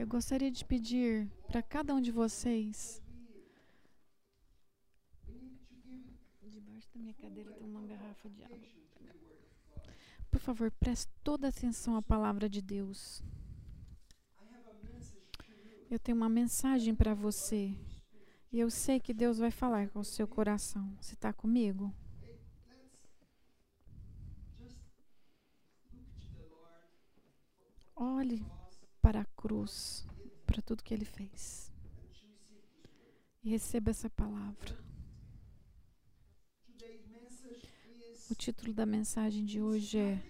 Eu gostaria de pedir para cada um de vocês. Debaixo da minha cadeira tem uma garrafa de água. Por favor, preste toda atenção à palavra de Deus. Eu tenho uma mensagem para você. E eu sei que Deus vai falar com o seu coração. Você está comigo? Olhe para a cruz, para tudo que ele fez. E receba essa palavra. O título da mensagem de hoje é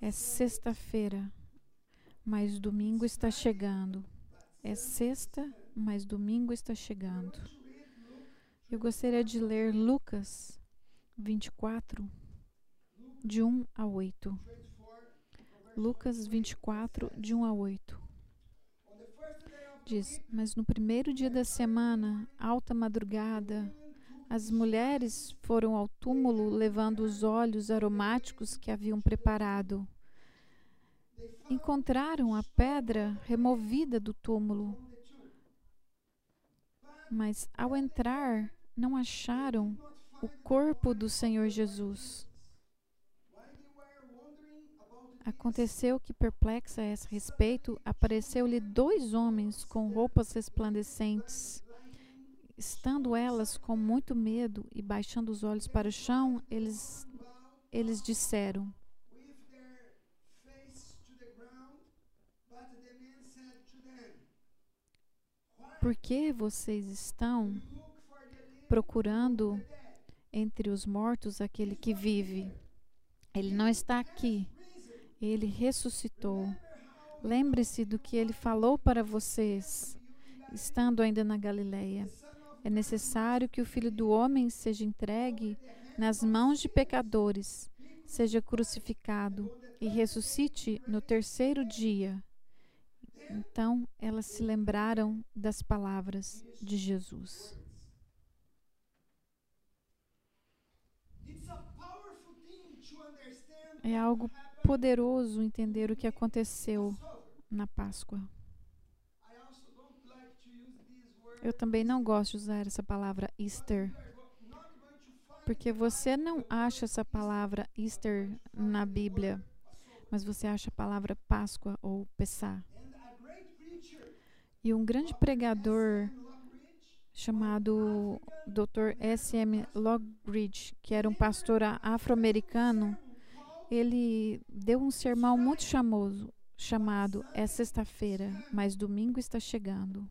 É sexta-feira, mas domingo está chegando. É sexta, mas domingo está chegando. Eu gostaria de ler Lucas 24, de 1 a 8. Lucas 24, de 1 a 8. Diz: Mas no primeiro dia da semana, alta madrugada, as mulheres foram ao túmulo levando os óleos aromáticos que haviam preparado. Encontraram a pedra removida do túmulo, mas ao entrar, não acharam o corpo do Senhor Jesus. Aconteceu que, perplexa a esse respeito, apareceu-lhe dois homens com roupas resplandecentes. Estando elas com muito medo e baixando os olhos para o chão, eles, eles disseram: Por que vocês estão procurando entre os mortos aquele que vive? Ele não está aqui ele ressuscitou. Lembre-se do que ele falou para vocês, estando ainda na Galileia. É necessário que o Filho do Homem seja entregue nas mãos de pecadores, seja crucificado e ressuscite no terceiro dia. Então elas se lembraram das palavras de Jesus. É algo poderoso entender o que aconteceu na Páscoa. Eu também não gosto de usar essa palavra Easter, porque você não acha essa palavra Easter na Bíblia, mas você acha a palavra Páscoa ou Pessah. E um grande pregador chamado Dr. S.M. Lockridge, que era um pastor afro-americano, ele deu um sermão muito chamoso, chamado É Sexta-feira, mas domingo está chegando.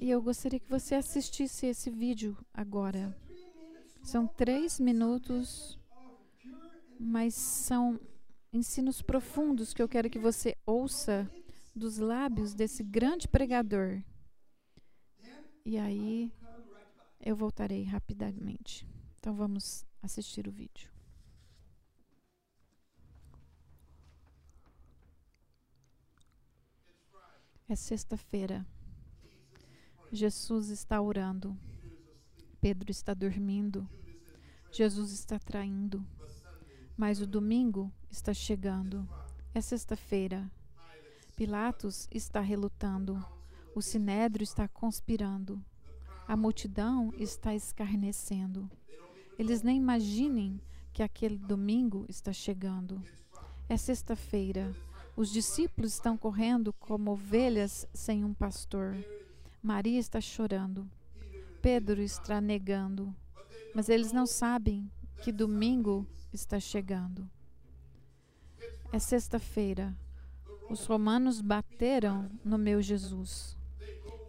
E eu gostaria que você assistisse esse vídeo agora. São três minutos, mas são ensinos profundos que eu quero que você ouça dos lábios desse grande pregador. E aí eu voltarei rapidamente. Então vamos assistir o vídeo. É sexta-feira. Jesus está orando. Pedro está dormindo. Jesus está traindo. Mas o domingo está chegando. É sexta-feira. Pilatos está relutando. O sinédrio está conspirando. A multidão está escarnecendo. Eles nem imaginem que aquele domingo está chegando. É sexta-feira. Os discípulos estão correndo como ovelhas sem um pastor. Maria está chorando. Pedro está negando. Mas eles não sabem que domingo está chegando. É sexta-feira. Os romanos bateram no meu Jesus.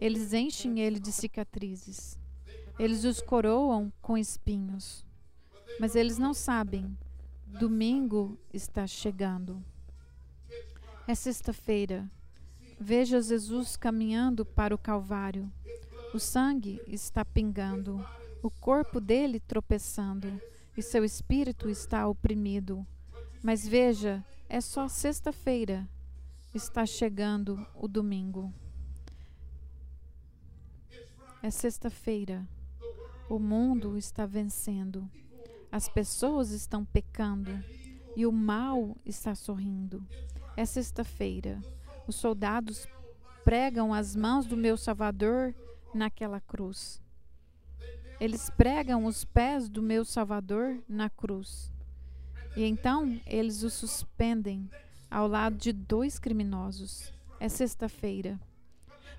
Eles enchem ele de cicatrizes. Eles os coroam com espinhos. Mas eles não sabem. Domingo está chegando. É sexta-feira. Veja Jesus caminhando para o Calvário. O sangue está pingando, o corpo dele tropeçando, e seu espírito está oprimido. Mas veja, é só sexta-feira. Está chegando o domingo. É sexta-feira. O mundo está vencendo. As pessoas estão pecando. e o mal está sorrindo. É sexta-feira. Os soldados pregam as mãos do meu Salvador naquela cruz. Eles pregam os pés do meu Salvador na cruz. E então eles o suspendem ao lado de dois criminosos. É sexta-feira.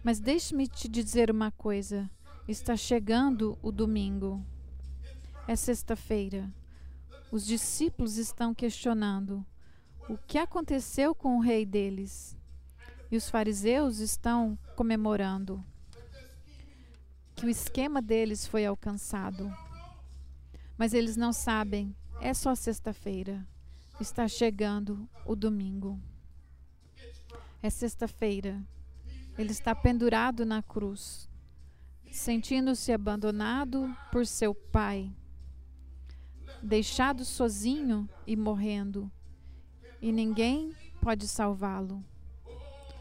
Mas deixe-me te dizer uma coisa: está chegando o domingo. É sexta-feira. Os discípulos estão questionando o que aconteceu com o rei deles. E os fariseus estão comemorando que o esquema deles foi alcançado. Mas eles não sabem, é só sexta-feira. Está chegando o domingo. É sexta-feira. Ele está pendurado na cruz, sentindo-se abandonado por seu pai, deixado sozinho e morrendo, e ninguém pode salvá-lo.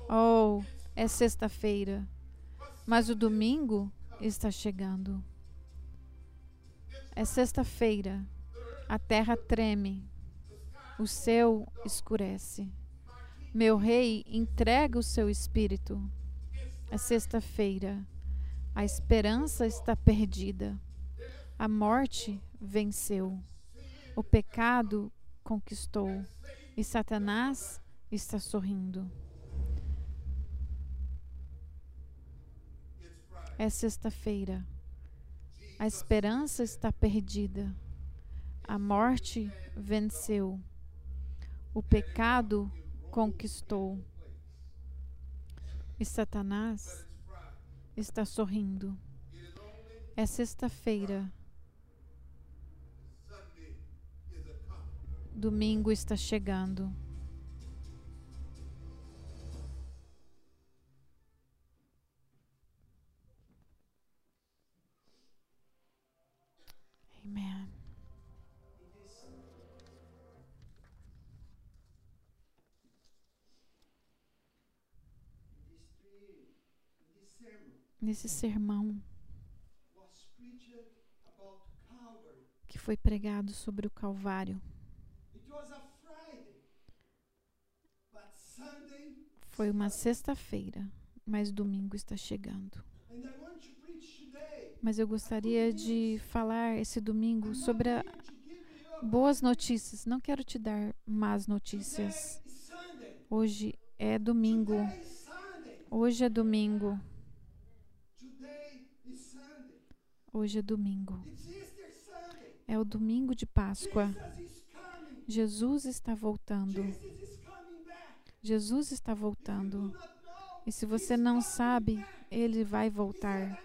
Oh, é sexta-feira, mas o domingo está chegando. É sexta-feira, a terra treme, o céu escurece. Meu rei entrega o seu espírito. É sexta-feira, a esperança está perdida. A morte venceu. O pecado conquistou. E Satanás está sorrindo. É sexta-feira. A esperança está perdida. A morte venceu. O pecado conquistou. E Satanás está sorrindo. É sexta-feira. Domingo está chegando. Amen. Nesse sermão que foi pregado sobre o Calvário, foi uma sexta-feira, mas domingo está chegando. Mas eu gostaria de falar esse domingo sobre boas notícias. Não quero te dar más notícias. Hoje é domingo. Hoje é domingo. Hoje é domingo. É o domingo de Páscoa. Jesus está voltando. Jesus está voltando. E se você não sabe, ele vai voltar.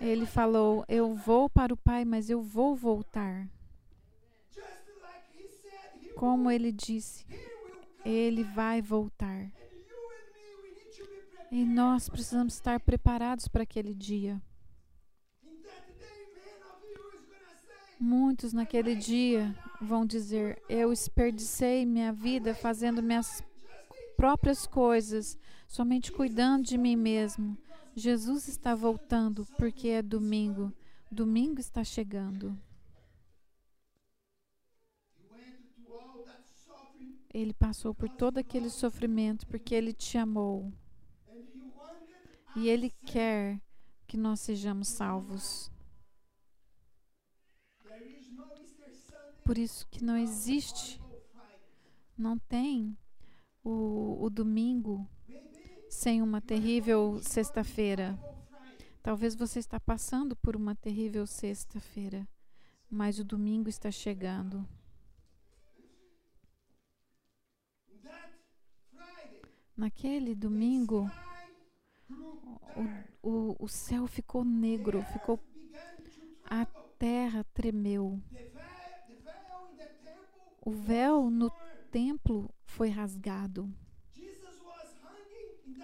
Ele falou: Eu vou para o Pai, mas eu vou voltar. Como ele disse, ele vai voltar. E nós precisamos estar preparados para aquele dia. Muitos naquele dia vão dizer: Eu desperdicei minha vida fazendo minhas próprias coisas, somente cuidando de mim mesmo. Jesus está voltando porque é domingo. Domingo está chegando. Ele passou por todo aquele sofrimento porque ele te amou. E ele quer que nós sejamos salvos. Por isso que não existe, não tem o, o domingo sem uma terrível sexta-feira. Talvez você está passando por uma terrível sexta-feira, mas o domingo está chegando. Naquele domingo, o, o, o céu ficou negro, ficou a terra tremeu. O véu no templo foi rasgado.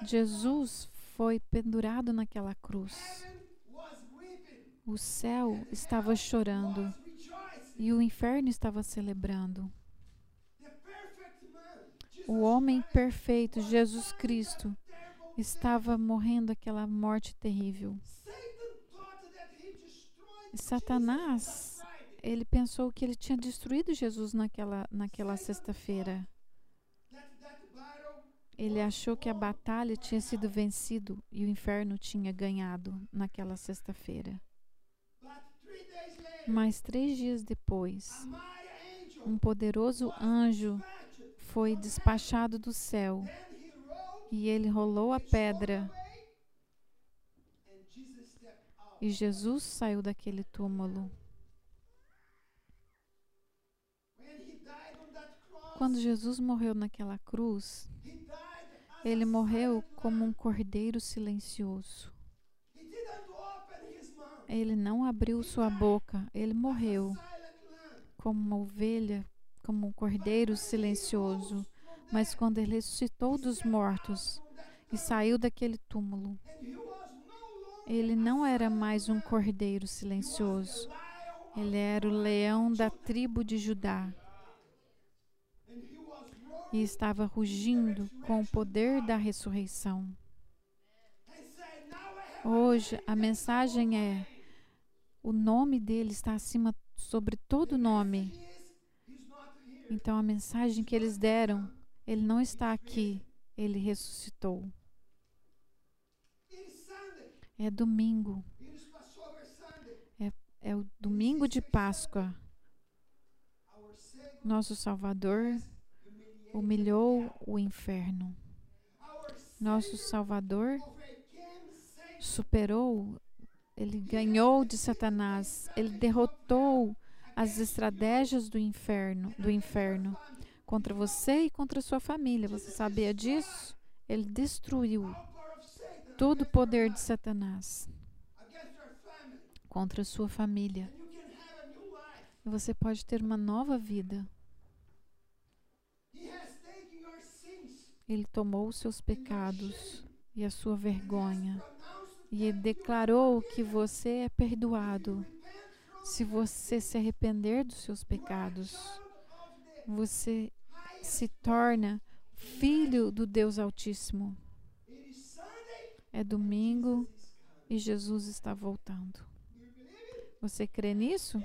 Jesus foi pendurado naquela cruz. O céu estava chorando e o inferno estava celebrando. O homem perfeito, Jesus Cristo, estava morrendo aquela morte terrível. Satanás, ele pensou que ele tinha destruído Jesus naquela, naquela sexta-feira. Ele achou que a batalha tinha sido vencido e o inferno tinha ganhado naquela sexta-feira. Mas três dias depois, um poderoso anjo foi despachado do céu e ele rolou a pedra. E Jesus saiu daquele túmulo. Quando Jesus morreu naquela cruz, ele morreu como um cordeiro silencioso. Ele não abriu sua boca, ele morreu como uma ovelha, como um cordeiro silencioso. Mas quando ele ressuscitou dos mortos e saiu daquele túmulo, ele não era mais um cordeiro silencioso. Ele era o leão da tribo de Judá. E estava rugindo com o poder da ressurreição. Hoje a mensagem é: o nome dele está acima sobre todo nome. Então a mensagem que eles deram, ele não está aqui, ele ressuscitou. É domingo. É, é o domingo de Páscoa. Nosso Salvador humilhou o inferno. Nosso Salvador superou, ele ganhou de Satanás, ele derrotou as estratégias do inferno, do inferno contra você e contra sua família. Você sabia disso? Ele destruiu todo o poder de Satanás contra sua família. Você pode ter uma nova vida. Ele tomou os seus pecados e a sua vergonha. E ele declarou que você é perdoado. Se você se arrepender dos seus pecados, você se torna filho do Deus Altíssimo. É domingo e Jesus está voltando. Você crê nisso?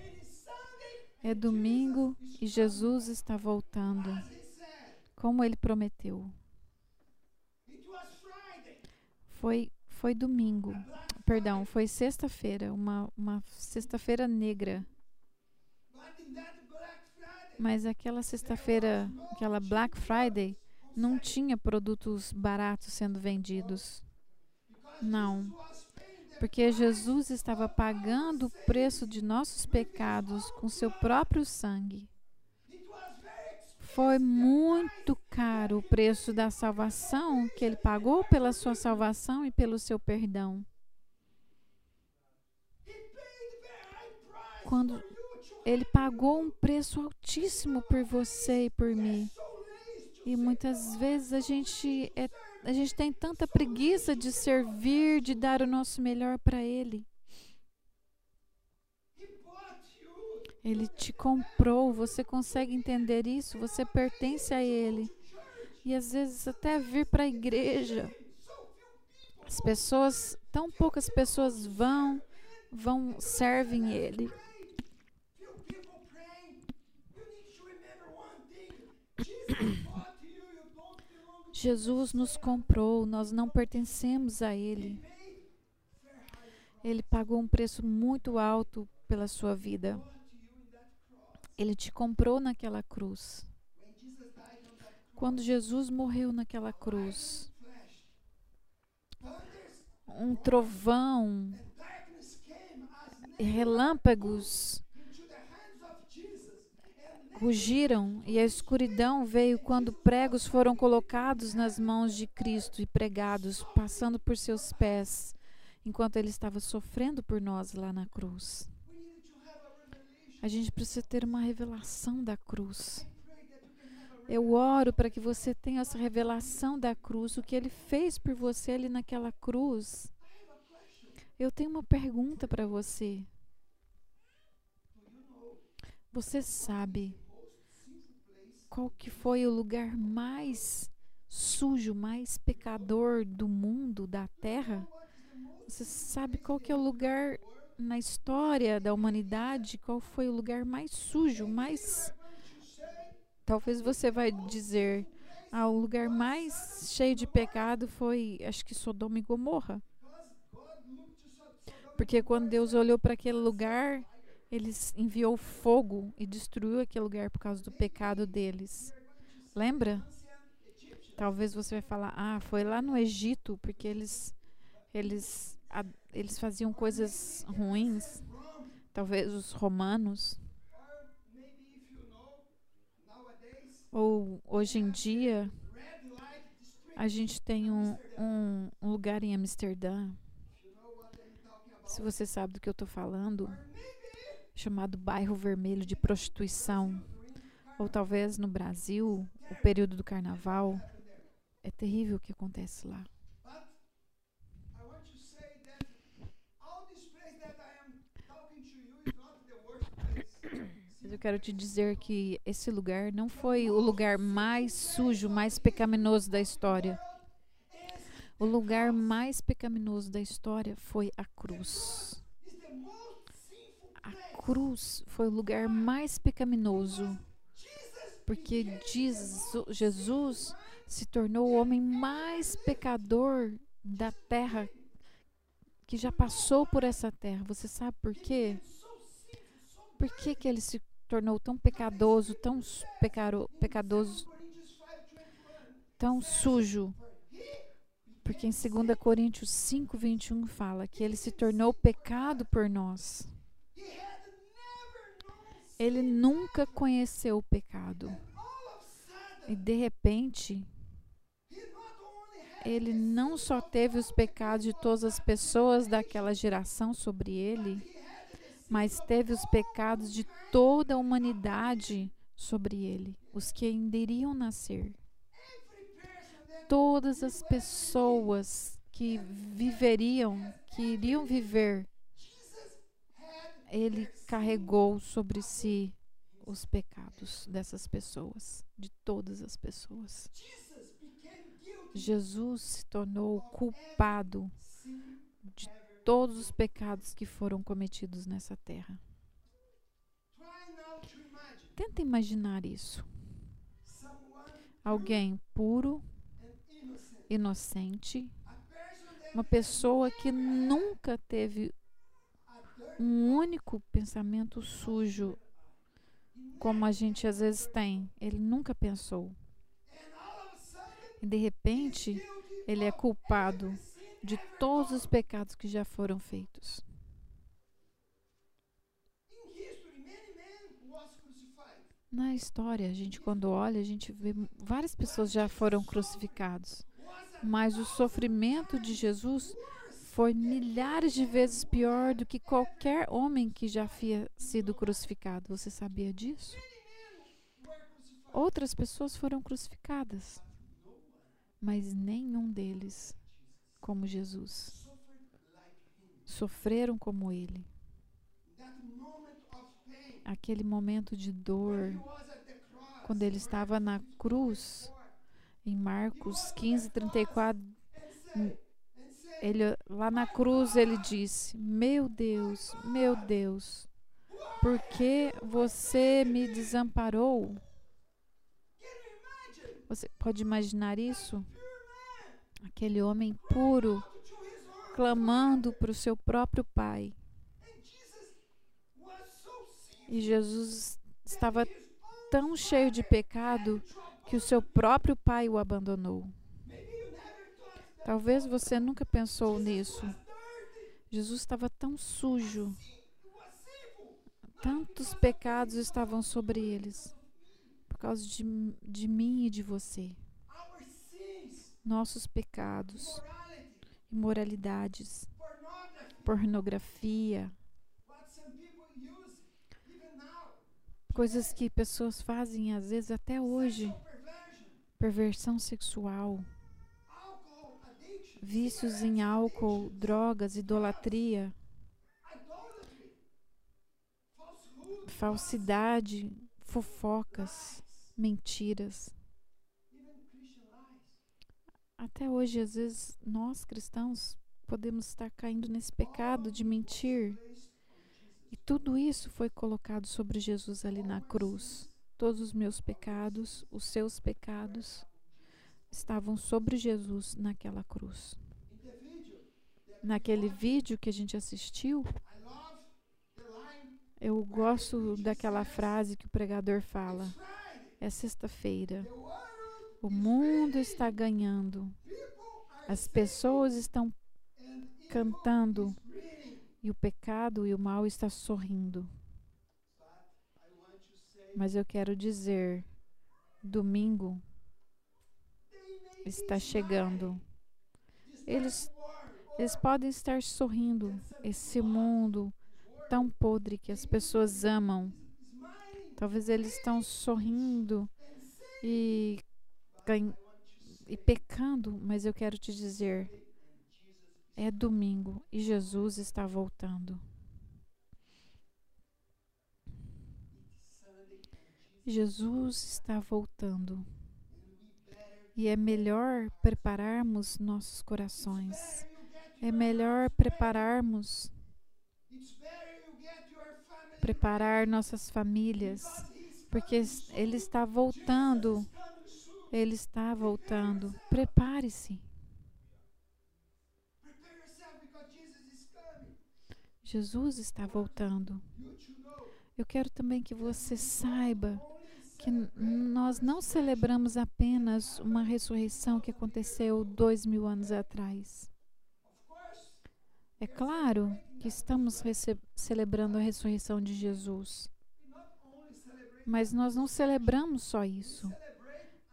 É domingo e Jesus está voltando, como ele prometeu. Foi, foi domingo, perdão, foi sexta-feira, uma, uma sexta-feira negra. Mas aquela sexta-feira, aquela Black Friday, não tinha produtos baratos sendo vendidos. Não. Porque Jesus estava pagando o preço de nossos pecados com seu próprio sangue. Foi muito caro o preço da salvação que ele pagou pela sua salvação e pelo seu perdão. Quando ele pagou um preço altíssimo por você e por mim. E muitas vezes a gente é, a gente tem tanta preguiça de servir, de dar o nosso melhor para ele. Ele te comprou, você consegue entender isso? Você pertence a Ele. E às vezes até vir para a igreja. As pessoas, tão poucas pessoas vão, vão, servem Ele. Jesus nos comprou, nós não pertencemos a Ele. Ele pagou um preço muito alto pela sua vida. Ele te comprou naquela cruz. Quando Jesus morreu naquela cruz, um trovão, relâmpagos rugiram e a escuridão veio quando pregos foram colocados nas mãos de Cristo e pregados, passando por seus pés, enquanto ele estava sofrendo por nós lá na cruz. A gente precisa ter uma revelação da cruz. Eu oro para que você tenha essa revelação da cruz, o que ele fez por você ali naquela cruz. Eu tenho uma pergunta para você. Você sabe qual que foi o lugar mais sujo, mais pecador do mundo, da terra? Você sabe qual que é o lugar na história da humanidade, qual foi o lugar mais sujo, mais. Talvez você vai dizer, ah, o lugar mais cheio de pecado foi, acho que Sodoma e Gomorra. Porque quando Deus olhou para aquele lugar, ele enviou fogo e destruiu aquele lugar por causa do pecado deles. Lembra? Talvez você vai falar, ah, foi lá no Egito, porque eles eles eles faziam coisas ruins. Talvez os romanos. Ou hoje em dia a gente tem um, um, um lugar em Amsterdã. Se você sabe do que eu estou falando, chamado bairro vermelho de prostituição. Ou talvez no Brasil, o período do carnaval. É terrível o que acontece lá. Mas eu quero te dizer que esse lugar não foi o lugar mais sujo, mais pecaminoso da história. O lugar mais pecaminoso da história foi a cruz. A cruz foi o lugar mais pecaminoso. Porque Jesus se tornou o homem mais pecador da terra que já passou por essa terra. Você sabe por quê? Por que, que ele se tornou tão pecadoso, tão pecaro, pecadoso, tão sujo? Porque em 2 Coríntios 5, 21 fala que ele se tornou pecado por nós. Ele nunca conheceu o pecado. E de repente, ele não só teve os pecados de todas as pessoas daquela geração sobre ele, mas teve os pecados de toda a humanidade sobre ele, os que ainda iriam nascer. Todas as pessoas que viveriam, que iriam viver, ele carregou sobre si os pecados dessas pessoas, de todas as pessoas. Jesus se tornou culpado de todos os pecados que foram cometidos nessa terra. Tenta imaginar isso. Alguém puro, inocente, uma pessoa que nunca teve um único pensamento sujo, como a gente às vezes tem. Ele nunca pensou. E de repente, ele é culpado de todos os pecados que já foram feitos. Na história, a gente quando olha, a gente vê várias pessoas já foram crucificados. Mas o sofrimento de Jesus foi milhares de vezes pior do que qualquer homem que já havia sido crucificado. Você sabia disso? Outras pessoas foram crucificadas, mas nenhum deles como Jesus. Sofreram como ele. Aquele momento de dor, quando ele estava na cruz, em Marcos 15, 34, ele, lá na cruz ele disse: Meu Deus, meu Deus, por que você me desamparou? Você pode imaginar isso? Aquele homem puro, clamando para o seu próprio pai. E Jesus estava tão cheio de pecado que o seu próprio pai o abandonou. Talvez você nunca pensou nisso. Jesus estava tão sujo, tantos pecados estavam sobre eles, por causa de, de mim e de você nossos pecados, imoralidades, pornografia, coisas que pessoas fazem às vezes até hoje, perversão sexual, vícios em álcool, drogas, idolatria, falsidade, fofocas, mentiras. Até hoje, às vezes, nós cristãos podemos estar caindo nesse pecado de mentir. E tudo isso foi colocado sobre Jesus ali na cruz. Todos os meus pecados, os seus pecados, estavam sobre Jesus naquela cruz. Naquele vídeo que a gente assistiu, eu gosto daquela frase que o pregador fala: é sexta-feira. O mundo está ganhando. As pessoas estão cantando e o pecado e o mal está sorrindo. Mas eu quero dizer, domingo está chegando. Eles, eles podem estar sorrindo. Esse mundo tão podre que as pessoas amam. Talvez eles estão sorrindo e, e pecando, mas eu quero te dizer: é domingo e Jesus está voltando. Jesus está voltando. E é melhor prepararmos nossos corações. É melhor prepararmos preparar nossas famílias, porque ele está voltando. Ele está voltando. Prepare-se. Jesus está voltando. Eu quero também que você saiba que nós não celebramos apenas uma ressurreição que aconteceu dois mil anos atrás. É claro que estamos celebrando a ressurreição de Jesus. Mas nós não celebramos só isso.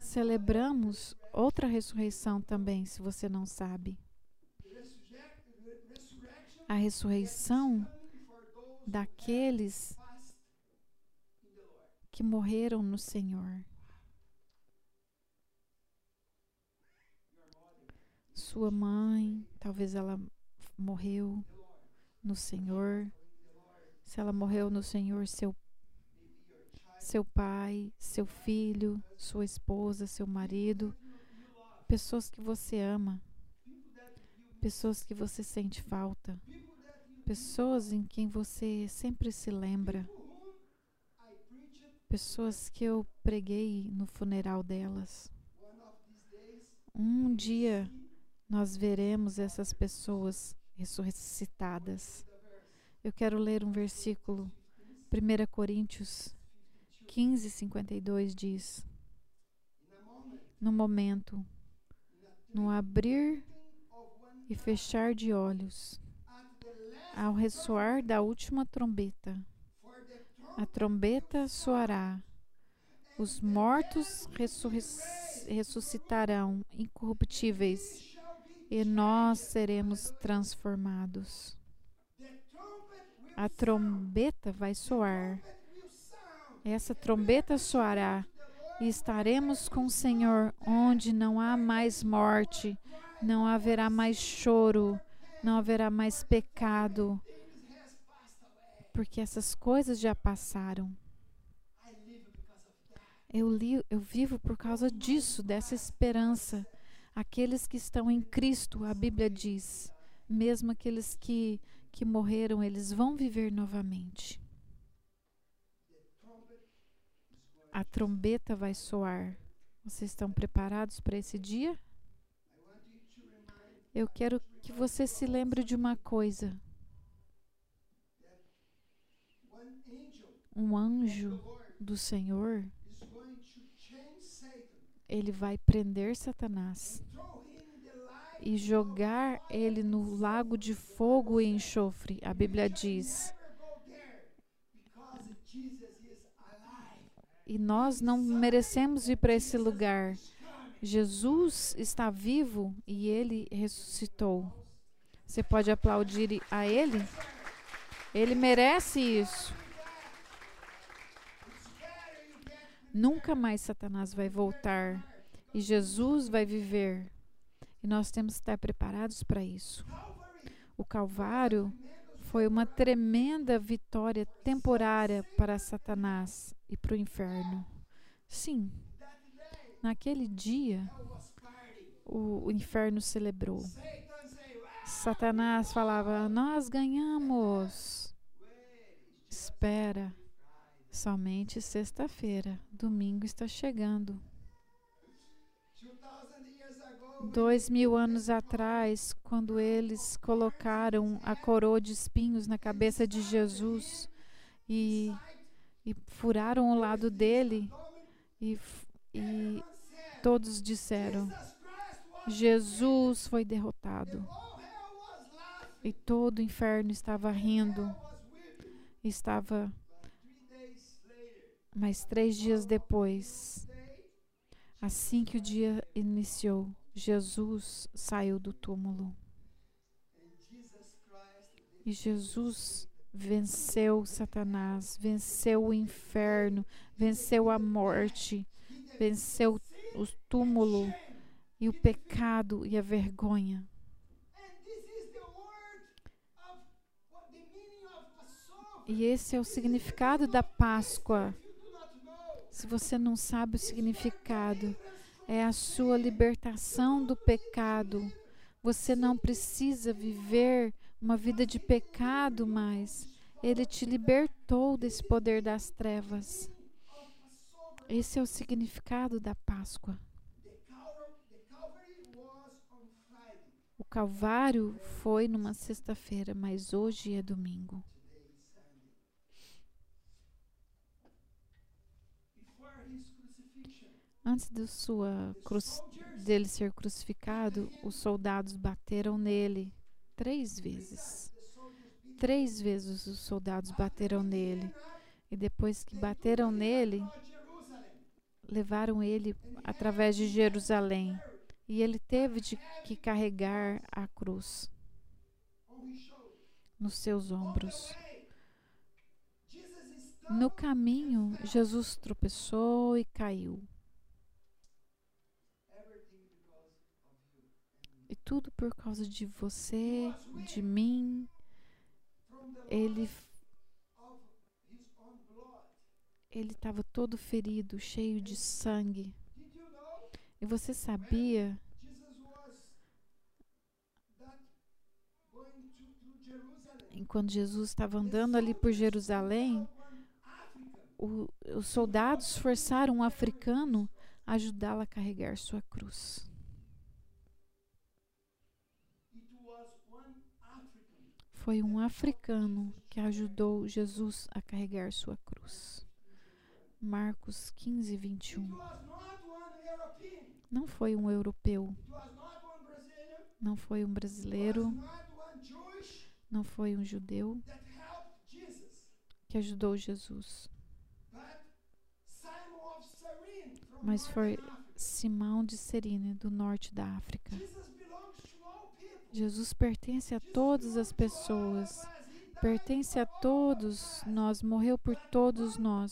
Celebramos outra ressurreição também, se você não sabe. A ressurreição daqueles que morreram no Senhor. Sua mãe, talvez ela morreu no Senhor. Se ela morreu no Senhor, seu seu pai, seu filho, sua esposa, seu marido, pessoas que você ama, pessoas que você sente falta, pessoas em quem você sempre se lembra pessoas que eu preguei no funeral delas. Um dia nós veremos essas pessoas ressuscitadas. Eu quero ler um versículo, 1 Coríntios 15, 52 diz: No momento, no abrir e fechar de olhos, ao ressoar da última trombeta, a trombeta soará, os mortos ressuscitarão incorruptíveis e nós seremos transformados. A trombeta vai soar. Essa trombeta soará e estaremos com o Senhor, onde não há mais morte, não haverá mais choro, não haverá mais pecado, porque essas coisas já passaram. Eu, li, eu vivo por causa disso, dessa esperança. Aqueles que estão em Cristo, a Bíblia diz, mesmo aqueles que, que morreram, eles vão viver novamente. A trombeta vai soar. Vocês estão preparados para esse dia? Eu quero que você se lembre de uma coisa. um anjo do Senhor, ele vai prender Satanás e jogar ele no lago de fogo e enxofre. A Bíblia diz. E nós não merecemos ir para esse lugar. Jesus está vivo e ele ressuscitou. Você pode aplaudir a ele? Ele merece isso. Nunca mais Satanás vai voltar e Jesus vai viver. E nós temos que estar preparados para isso. O Calvário foi uma tremenda vitória temporária para Satanás e para o inferno. Sim, naquele dia o, o inferno celebrou. Satanás falava: Nós ganhamos. espera somente sexta-feira. Domingo está chegando. Dois mil anos atrás, quando eles colocaram a coroa de espinhos na cabeça de Jesus e, e furaram o lado dele, e, e todos disseram: Jesus foi derrotado. E todo o inferno estava rindo. Estava. Mas três dias depois, assim que o dia iniciou, Jesus saiu do túmulo. E Jesus venceu Satanás, venceu o inferno, venceu a morte, venceu o túmulo e o pecado e a vergonha. E esse é o significado da Páscoa. Se você não sabe o significado, é a sua libertação do pecado. Você não precisa viver uma vida de pecado mais. Ele te libertou desse poder das trevas. Esse é o significado da Páscoa. O Calvário foi numa sexta-feira, mas hoje é domingo. Antes de sua dele ser crucificado, os soldados bateram nele três vezes. Três vezes os soldados bateram nele. E depois que bateram nele, levaram ele através de Jerusalém. E ele teve de que carregar a cruz nos seus ombros. No caminho, Jesus tropeçou e caiu. E tudo por causa de você, de mim. Ele ele estava todo ferido, cheio de sangue. E você sabia enquanto Jesus estava andando ali por Jerusalém, o, os soldados forçaram um africano a ajudá-lo a carregar sua cruz. Foi um africano que ajudou Jesus a carregar sua cruz. Marcos 15, 21. Não foi um europeu. Não foi um brasileiro. Não foi um judeu que ajudou Jesus. Mas foi Simão de Serine, do norte da África. Jesus pertence a todas as pessoas, pertence a todos nós, morreu por todos nós,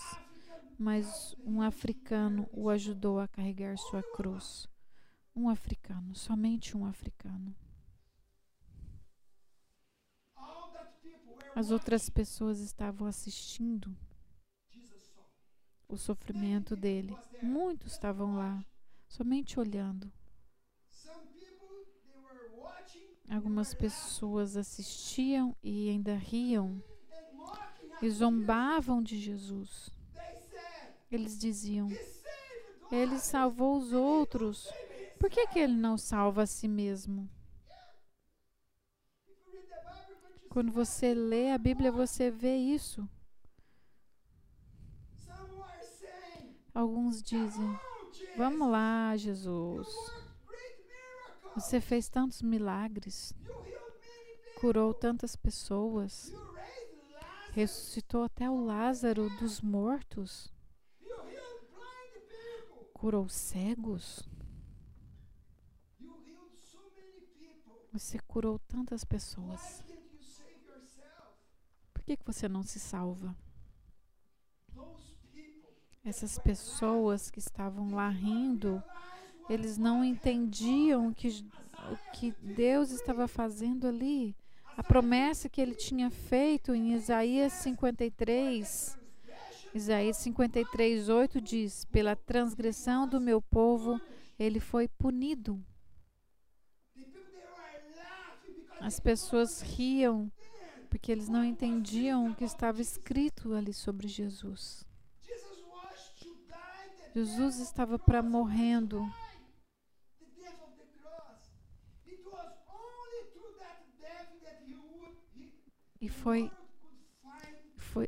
mas um africano o ajudou a carregar sua cruz. Um africano, somente um africano. As outras pessoas estavam assistindo o sofrimento dele. Muitos estavam lá, somente olhando. Algumas pessoas assistiam e ainda riam e zombavam de Jesus. Eles diziam: Ele salvou os outros, por que, que ele não salva a si mesmo? Quando você lê a Bíblia, você vê isso. Alguns dizem: Vamos lá, Jesus. Você fez tantos milagres, curou tantas pessoas, ressuscitou até o Lázaro dos mortos, curou cegos. Você curou tantas pessoas. Por que, que você não se salva? Essas pessoas que estavam lá rindo eles não entendiam o que, o que Deus estava fazendo ali. A promessa que ele tinha feito em Isaías 53. Isaías 53, 8 diz: Pela transgressão do meu povo, ele foi punido. As pessoas riam porque eles não entendiam o que estava escrito ali sobre Jesus. Jesus estava para morrendo. E foi, foi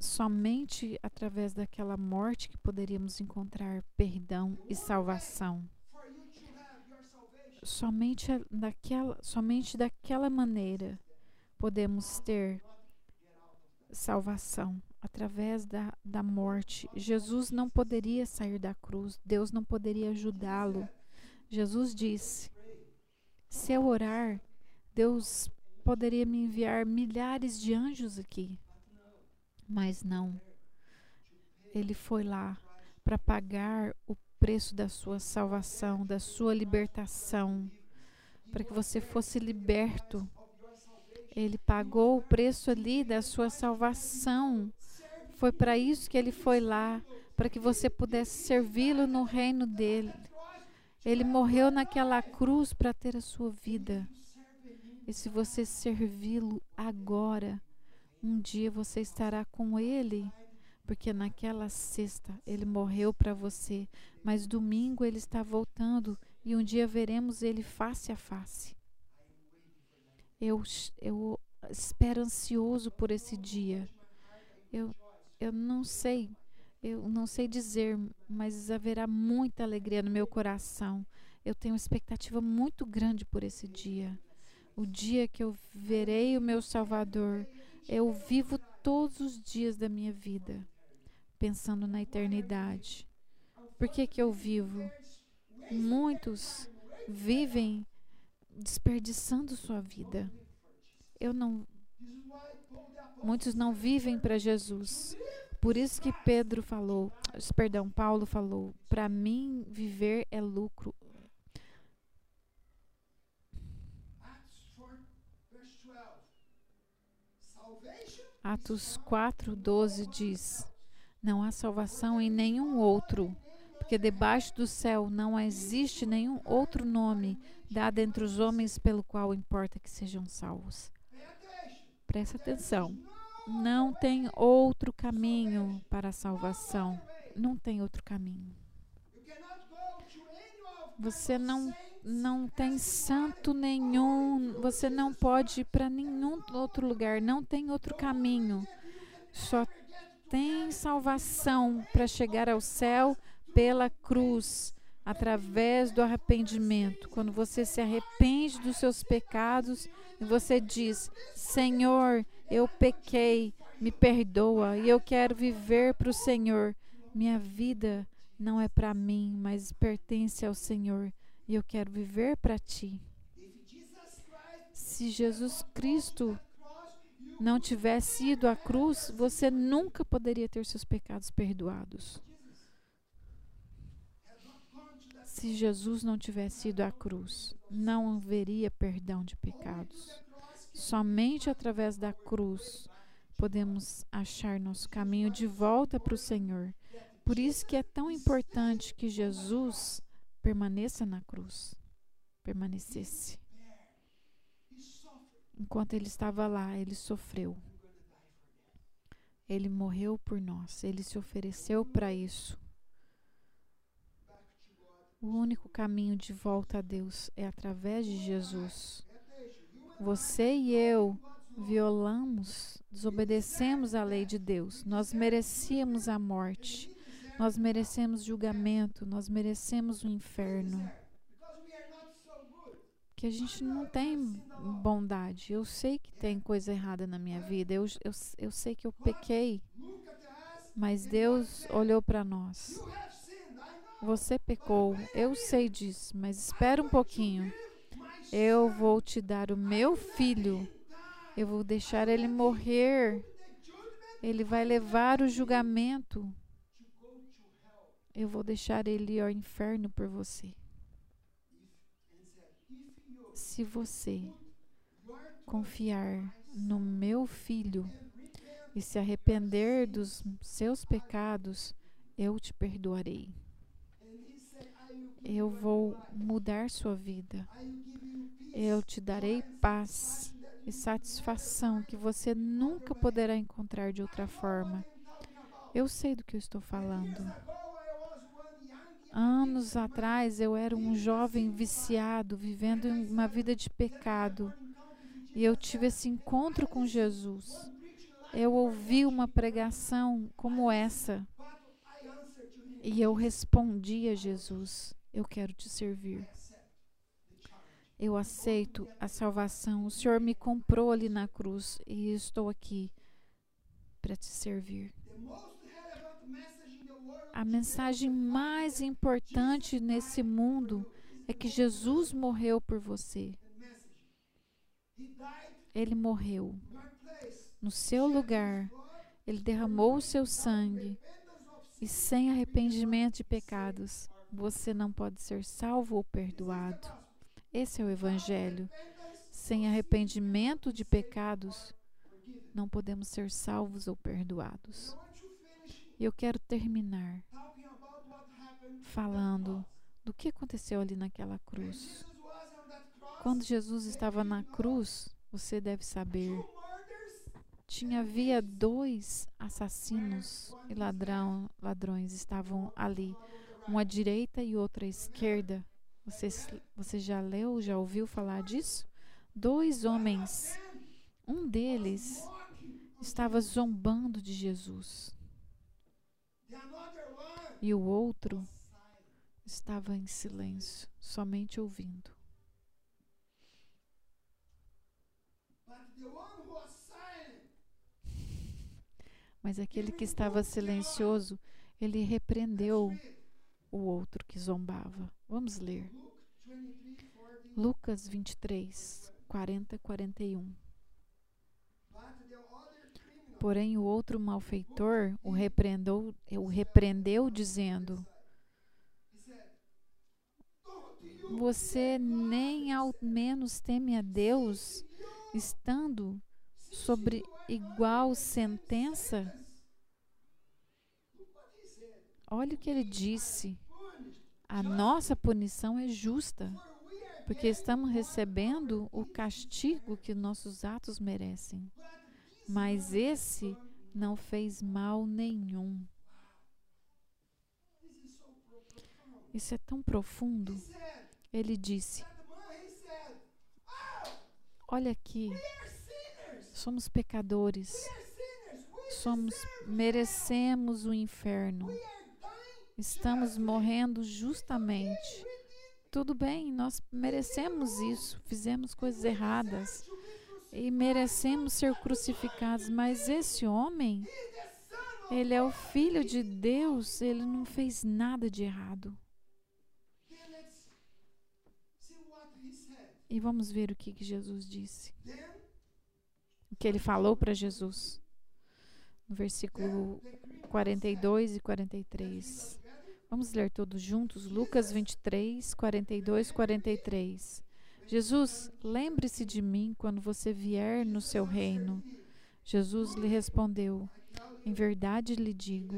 somente através daquela morte que poderíamos encontrar perdão e salvação. Somente daquela, somente daquela maneira podemos ter salvação através da, da morte. Jesus não poderia sair da cruz, Deus não poderia ajudá-lo. Jesus disse: Se eu orar, Deus poderia me enviar milhares de anjos aqui. Mas não. Ele foi lá para pagar o preço da sua salvação, da sua libertação, para que você fosse liberto. Ele pagou o preço ali da sua salvação. Foi para isso que ele foi lá, para que você pudesse servi-lo no reino dele. Ele morreu naquela cruz para ter a sua vida. E se você servi-lo agora, um dia você estará com ele, porque naquela sexta ele morreu para você, mas domingo ele está voltando e um dia veremos ele face a face. Eu, eu espero ansioso por esse dia. Eu, eu não sei, eu não sei dizer, mas haverá muita alegria no meu coração. Eu tenho uma expectativa muito grande por esse dia. O dia que eu verei o meu Salvador, eu vivo todos os dias da minha vida pensando na eternidade. Por que, que eu vivo? Muitos vivem desperdiçando sua vida. Eu não Muitos não vivem para Jesus. Por isso que Pedro falou, perdão, Paulo falou, para mim viver é lucro. Atos 4, 12 diz: Não há salvação em nenhum outro, porque debaixo do céu não existe nenhum outro nome dado entre os homens pelo qual importa que sejam salvos. Presta atenção. Não tem outro caminho para a salvação. Não tem outro caminho. Você não não tem santo nenhum, você não pode ir para nenhum outro lugar, não tem outro caminho. Só tem salvação para chegar ao céu pela cruz através do arrependimento. Quando você se arrepende dos seus pecados e você diz: Senhor, eu pequei, me perdoa e eu quero viver para o Senhor. Minha vida não é para mim, mas pertence ao Senhor e eu quero viver para ti. Se Jesus Cristo não tivesse ido à cruz, você nunca poderia ter seus pecados perdoados se Jesus não tivesse ido à cruz, não haveria perdão de pecados. Somente através da cruz podemos achar nosso caminho de volta para o Senhor. Por isso que é tão importante que Jesus permaneça na cruz, permanecesse. Enquanto ele estava lá, ele sofreu. Ele morreu por nós, ele se ofereceu para isso. O único caminho de volta a Deus é através de Jesus. Você e eu violamos, desobedecemos a lei de Deus. Nós merecíamos a morte. Nós merecemos julgamento, nós merecemos o inferno. Que a gente não tem bondade. Eu sei que tem coisa errada na minha vida. Eu, eu, eu sei que eu pequei. Mas Deus olhou para nós. Você pecou, eu sei disso, mas espera um pouquinho. Eu vou te dar o meu filho. Eu vou deixar ele morrer. Ele vai levar o julgamento. Eu vou deixar ele ao inferno por você. Se você confiar no meu filho e se arrepender dos seus pecados, eu te perdoarei. Eu vou mudar sua vida. Eu te darei paz. e satisfação que você nunca poderá encontrar de outra forma. Eu sei do que eu estou falando. Anos atrás eu era um jovem viciado, vivendo uma vida de pecado. E eu tive esse encontro com Jesus. Eu ouvi uma pregação como essa. E eu respondi a Jesus: Eu quero te servir. Eu aceito a salvação. O Senhor me comprou ali na cruz e estou aqui para te servir. A mensagem mais importante nesse mundo é que Jesus morreu por você. Ele morreu no seu lugar. Ele derramou o seu sangue. E sem arrependimento de pecados, você não pode ser salvo ou perdoado. Esse é o Evangelho. Sem arrependimento de pecados, não podemos ser salvos ou perdoados. E eu quero terminar falando do que aconteceu ali naquela cruz. Quando Jesus estava na cruz, você deve saber, tinha havia dois assassinos e ladrão, ladrões estavam ali, um à direita e outro à esquerda você, você já leu, já ouviu falar disso? Dois homens. Um deles estava zombando de Jesus. E o outro estava em silêncio, somente ouvindo. Mas aquele que estava silencioso, ele repreendeu o outro que zombava. Vamos ler. Lucas 23, 40 41. Porém, o outro malfeitor o repreendeu, o repreendeu dizendo: Você nem ao menos teme a Deus, estando sobre igual sentença? Olha o que ele disse. A nossa punição é justa, porque estamos recebendo o castigo que nossos atos merecem. Mas esse não fez mal nenhum. Isso é tão profundo. Ele disse: Olha aqui, somos pecadores, somos merecemos o inferno. Estamos morrendo justamente. Tudo bem, nós merecemos isso, fizemos coisas erradas e merecemos ser crucificados, mas esse homem, ele é o filho de Deus, ele não fez nada de errado. E vamos ver o que, que Jesus disse. O que ele falou para Jesus. No versículo 42 e 43. Vamos ler todos juntos, Lucas 23, 42, 43. Jesus, lembre-se de mim quando você vier no seu reino. Jesus lhe respondeu: Em verdade lhe digo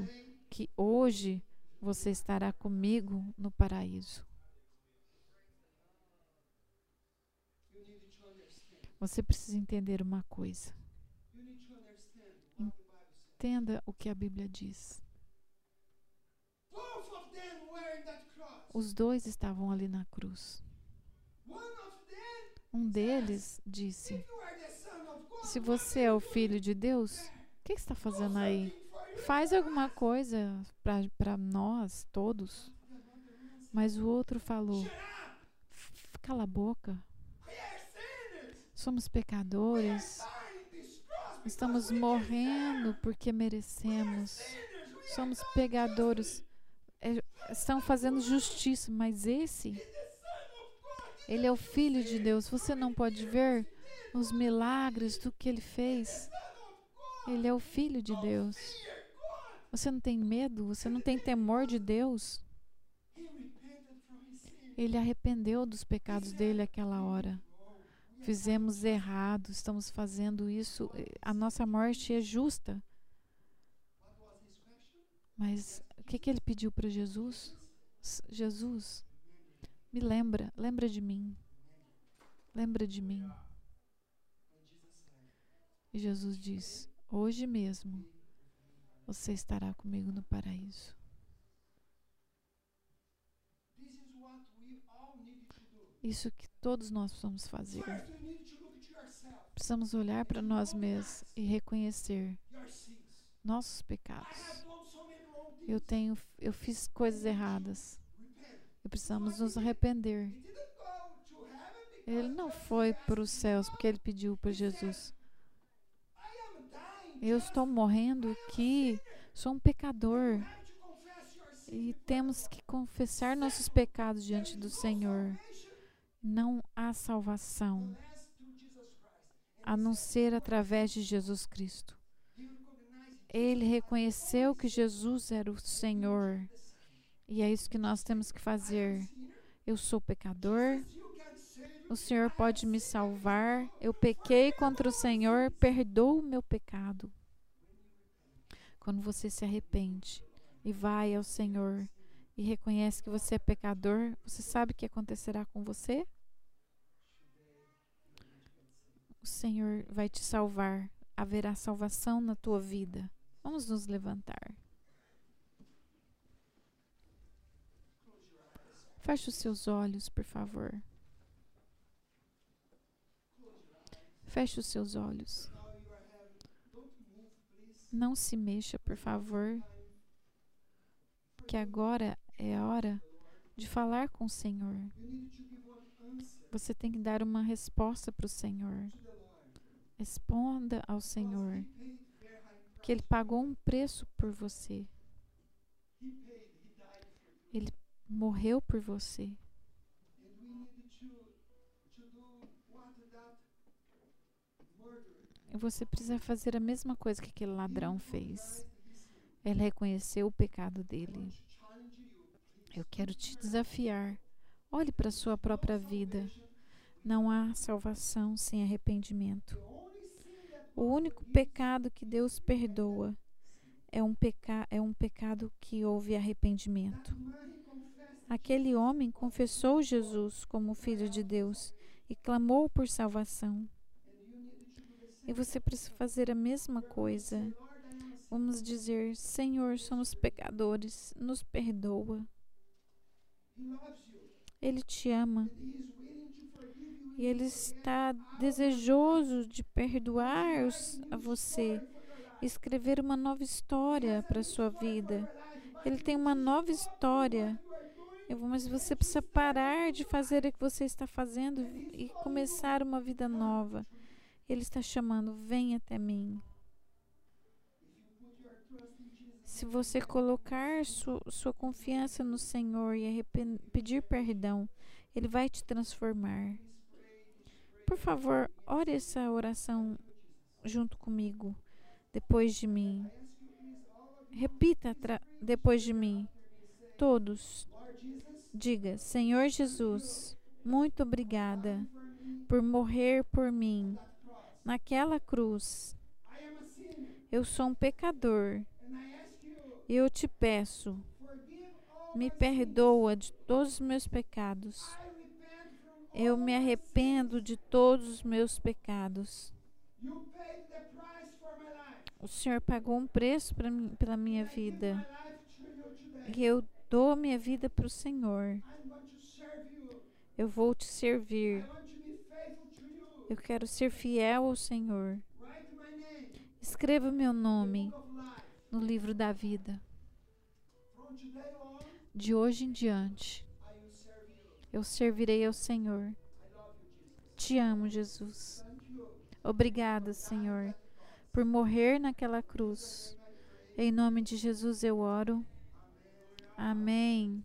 que hoje você estará comigo no paraíso. Você precisa entender uma coisa. Entenda o que a Bíblia diz. Os dois estavam ali na cruz. Um deles disse: Se você é o filho de Deus, o que está fazendo aí? Faz alguma coisa para nós todos. Mas o outro falou: Cala a boca. Somos pecadores. Estamos morrendo porque merecemos. Somos pecadores é, estão fazendo justiça, mas esse, ele é o Filho de Deus. Você não pode ver os milagres do que ele fez. Ele é o Filho de Deus. Você não tem medo? Você não tem temor de Deus? Ele arrependeu dos pecados dele aquela hora. Fizemos errado, estamos fazendo isso. A nossa morte é justa. Mas o que, que ele pediu para Jesus? Jesus, me lembra, lembra de mim. Lembra de mim. E Jesus diz: Hoje mesmo você estará comigo no paraíso. Isso que todos nós precisamos fazer. Precisamos olhar para nós mesmos e reconhecer nossos pecados. Eu tenho, eu fiz coisas erradas. E precisamos nos arrepender. Ele não foi para os céus porque ele pediu para Jesus. Eu estou morrendo aqui, sou um pecador. E temos que confessar nossos pecados diante do Senhor. Não há salvação a não ser através de Jesus Cristo. Ele reconheceu que Jesus era o Senhor. E é isso que nós temos que fazer. Eu sou pecador. O Senhor pode me salvar. Eu pequei contra o Senhor. Perdoa o meu pecado. Quando você se arrepende e vai ao Senhor e reconhece que você é pecador, você sabe o que acontecerá com você? O Senhor vai te salvar. Haverá salvação na tua vida. Vamos nos levantar. Feche os seus olhos, por favor. Feche os seus olhos. Não se mexa, por favor. Que agora é a hora de falar com o Senhor. Você tem que dar uma resposta para o Senhor. Responda ao Senhor que Ele pagou um preço por você. Ele morreu por você. E você precisa fazer a mesma coisa que aquele ladrão fez. Ele reconheceu o pecado dele. Eu quero te desafiar. Olhe para a sua própria vida. Não há salvação sem arrependimento. O único pecado que Deus perdoa é um, peca é um pecado que houve arrependimento. Aquele homem confessou Jesus como Filho de Deus e clamou por salvação. E você precisa fazer a mesma coisa. Vamos dizer: Senhor, somos pecadores, nos perdoa. Ele te ama e Ele está desejoso de perdoar a você, escrever uma nova história para a sua vida. Ele tem uma nova história. Mas você precisa parar de fazer o que você está fazendo e começar uma vida nova. Ele está chamando: vem até mim. Se você colocar su, sua confiança no Senhor e pedir perdão, Ele vai te transformar. Por favor, ore essa oração junto comigo, depois de mim. Repita depois de mim. Todos. Diga: Senhor Jesus, muito obrigada por morrer por mim naquela cruz. Eu sou um pecador. Eu te peço, me perdoa de todos os meus pecados. Eu me arrependo de todos os meus pecados. O Senhor pagou um preço mim, pela minha vida. E eu dou minha vida para o Senhor. Eu vou te servir. Eu quero ser fiel ao Senhor. Escreva meu nome no livro da vida. De hoje em diante, eu servirei ao Senhor. Te amo, Jesus. Obrigada, Senhor, por morrer naquela cruz. Em nome de Jesus eu oro. Amém.